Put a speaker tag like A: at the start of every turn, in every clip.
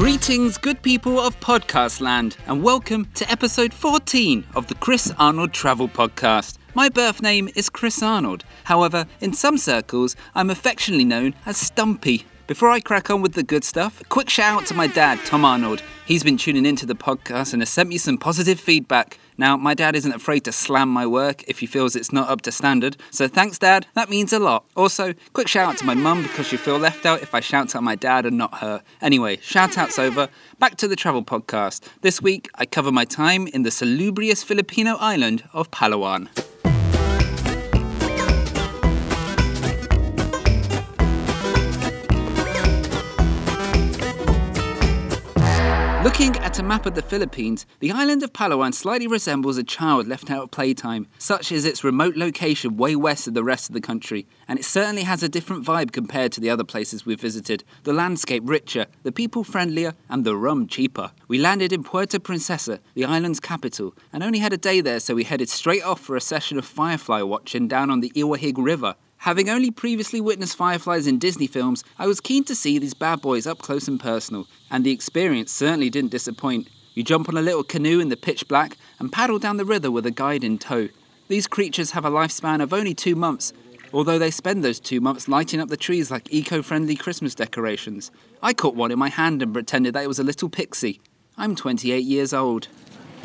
A: Greetings, good people of podcast land, and welcome to episode 14 of the Chris Arnold Travel Podcast. My birth name is Chris Arnold. However, in some circles, I'm affectionately known as Stumpy. Before I crack on with the good stuff, a quick shout out to my dad, Tom Arnold. He's been tuning into the podcast and has sent me some positive feedback. Now, my dad isn't afraid to slam my work if he feels it's not up to standard, so thanks, Dad. That means a lot. Also, quick shout out to my mum because she'll feel left out if I shout out my dad and not her. Anyway, shout outs over. Back to the travel podcast. This week, I cover my time in the salubrious Filipino island of Palawan. Looking at a map of the Philippines, the island of Palawan slightly resembles a child left out of playtime. Such is its remote location way west of the rest of the country, and it certainly has a different vibe compared to the other places we've visited. The landscape richer, the people friendlier, and the rum cheaper. We landed in Puerto Princesa, the island's capital, and only had a day there, so we headed straight off for a session of firefly watching down on the Iwahig River. Having only previously witnessed fireflies in Disney films, I was keen to see these bad boys up close and personal, and the experience certainly didn't disappoint. You jump on a little canoe in the pitch black and paddle down the river with a guide in tow. These creatures have a lifespan of only two months, although they spend those two months lighting up the trees like eco friendly Christmas decorations. I caught one in my hand and pretended that it was a little pixie. I'm 28 years old.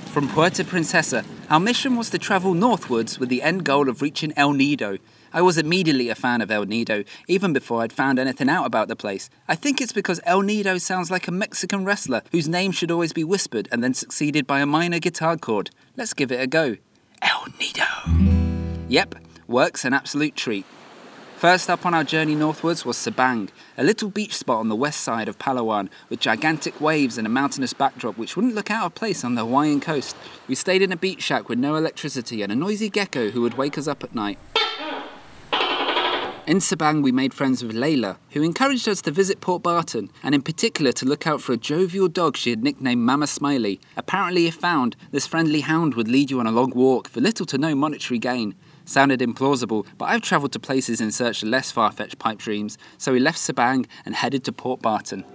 A: From Puerto Princesa, our mission was to travel northwards with the end goal of reaching El Nido, I was immediately a fan of El Nido, even before I'd found anything out about the place. I think it's because El Nido sounds like a Mexican wrestler whose name should always be whispered and then succeeded by a minor guitar chord. Let's give it a go. El Nido. Yep, works an absolute treat. First up on our journey northwards was Sabang, a little beach spot on the west side of Palawan with gigantic waves and a mountainous backdrop which wouldn't look out of place on the Hawaiian coast. We stayed in a beach shack with no electricity and a noisy gecko who would wake us up at night. In Sabang, we made friends with Layla, who encouraged us to visit Port Barton, and in particular to look out for a jovial dog she had nicknamed Mama Smiley. Apparently, if found, this friendly hound would lead you on a long walk for little to no monetary gain. Sounded implausible, but I've travelled to places in search of less far fetched pipe dreams, so we left Sabang and headed to Port Barton.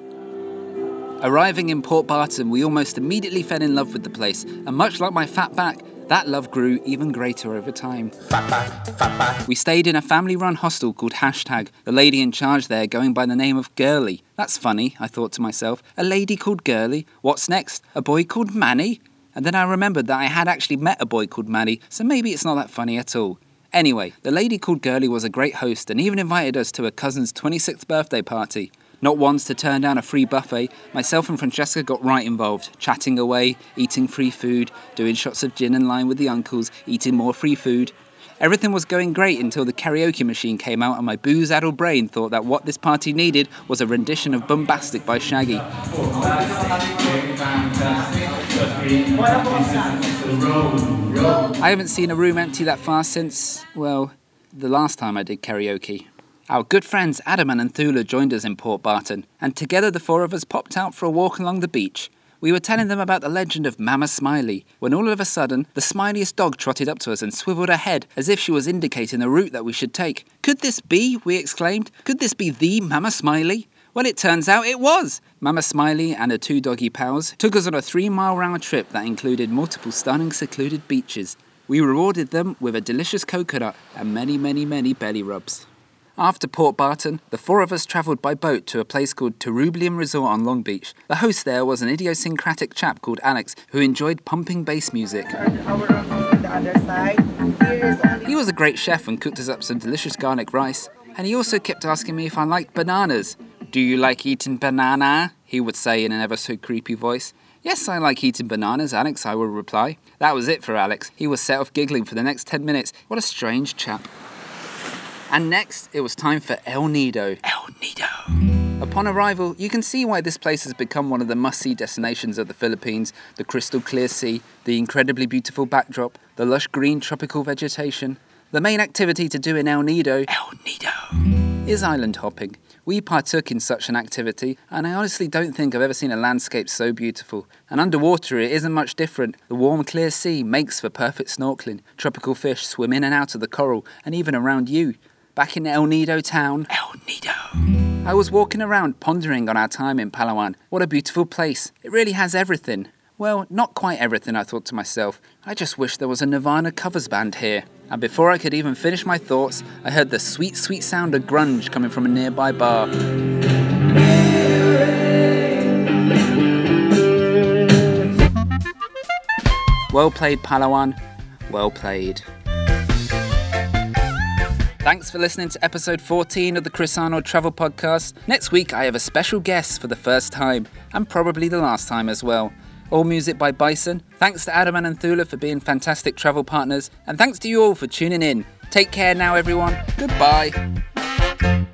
A: Arriving in Port Barton, we almost immediately fell in love with the place, and much like my fat back, that love grew even greater over time. Fat back, fat back. We stayed in a family run hostel called Hashtag, the lady in charge there going by the name of Girly. That's funny, I thought to myself. A lady called Girly? What's next? A boy called Manny? And then I remembered that I had actually met a boy called Manny, so maybe it's not that funny at all. Anyway, the lady called Girly was a great host and even invited us to her cousin's 26th birthday party. Not once to turn down a free buffet, myself and Francesca got right involved, chatting away, eating free food, doing shots of gin and lime with the uncles, eating more free food. Everything was going great until the karaoke machine came out and my booze addled brain thought that what this party needed was a rendition of Boombastic by Shaggy. I haven't seen a room empty that fast since, well, the last time I did karaoke. Our good friends Adam and Thula joined us in Port Barton, and together the four of us popped out for a walk along the beach. We were telling them about the legend of Mama Smiley, when all of a sudden, the smiliest dog trotted up to us and swiveled her head as if she was indicating the route that we should take. Could this be? we exclaimed. Could this be the Mama Smiley? Well, it turns out it was. Mama Smiley and her two doggy pals took us on a three mile round trip that included multiple stunning secluded beaches. We rewarded them with a delicious coconut and many, many, many belly rubs. After Port Barton, the four of us travelled by boat to a place called Terublium Resort on Long Beach. The host there was an idiosyncratic chap called Alex who enjoyed pumping bass music. He was a great chef and cooked us up some delicious garlic rice. And he also kept asking me if I liked bananas. Do you like eating banana? He would say in an ever so creepy voice. Yes, I like eating bananas, Alex, I would reply. That was it for Alex. He was set off giggling for the next 10 minutes. What a strange chap. And next, it was time for El Nido. El Nido. Upon arrival, you can see why this place has become one of the must see destinations of the Philippines the crystal clear sea, the incredibly beautiful backdrop, the lush green tropical vegetation. The main activity to do in El Nido, El Nido, is island hopping. We partook in such an activity, and I honestly don't think I've ever seen a landscape so beautiful. And underwater, it isn't much different. The warm, clear sea makes for perfect snorkeling. Tropical fish swim in and out of the coral, and even around you back in El Nido town. El Nido. I was walking around pondering on our time in Palawan. What a beautiful place. It really has everything. Well, not quite everything, I thought to myself. I just wish there was a Nirvana covers band here. And before I could even finish my thoughts, I heard the sweet, sweet sound of grunge coming from a nearby bar. Well played, Palawan. Well played. Thanks for listening to episode 14 of the Chris Arnold Travel Podcast. Next week, I have a special guest for the first time, and probably the last time as well. All music by Bison. Thanks to Adam and Anthula for being fantastic travel partners, and thanks to you all for tuning in. Take care now, everyone. Goodbye.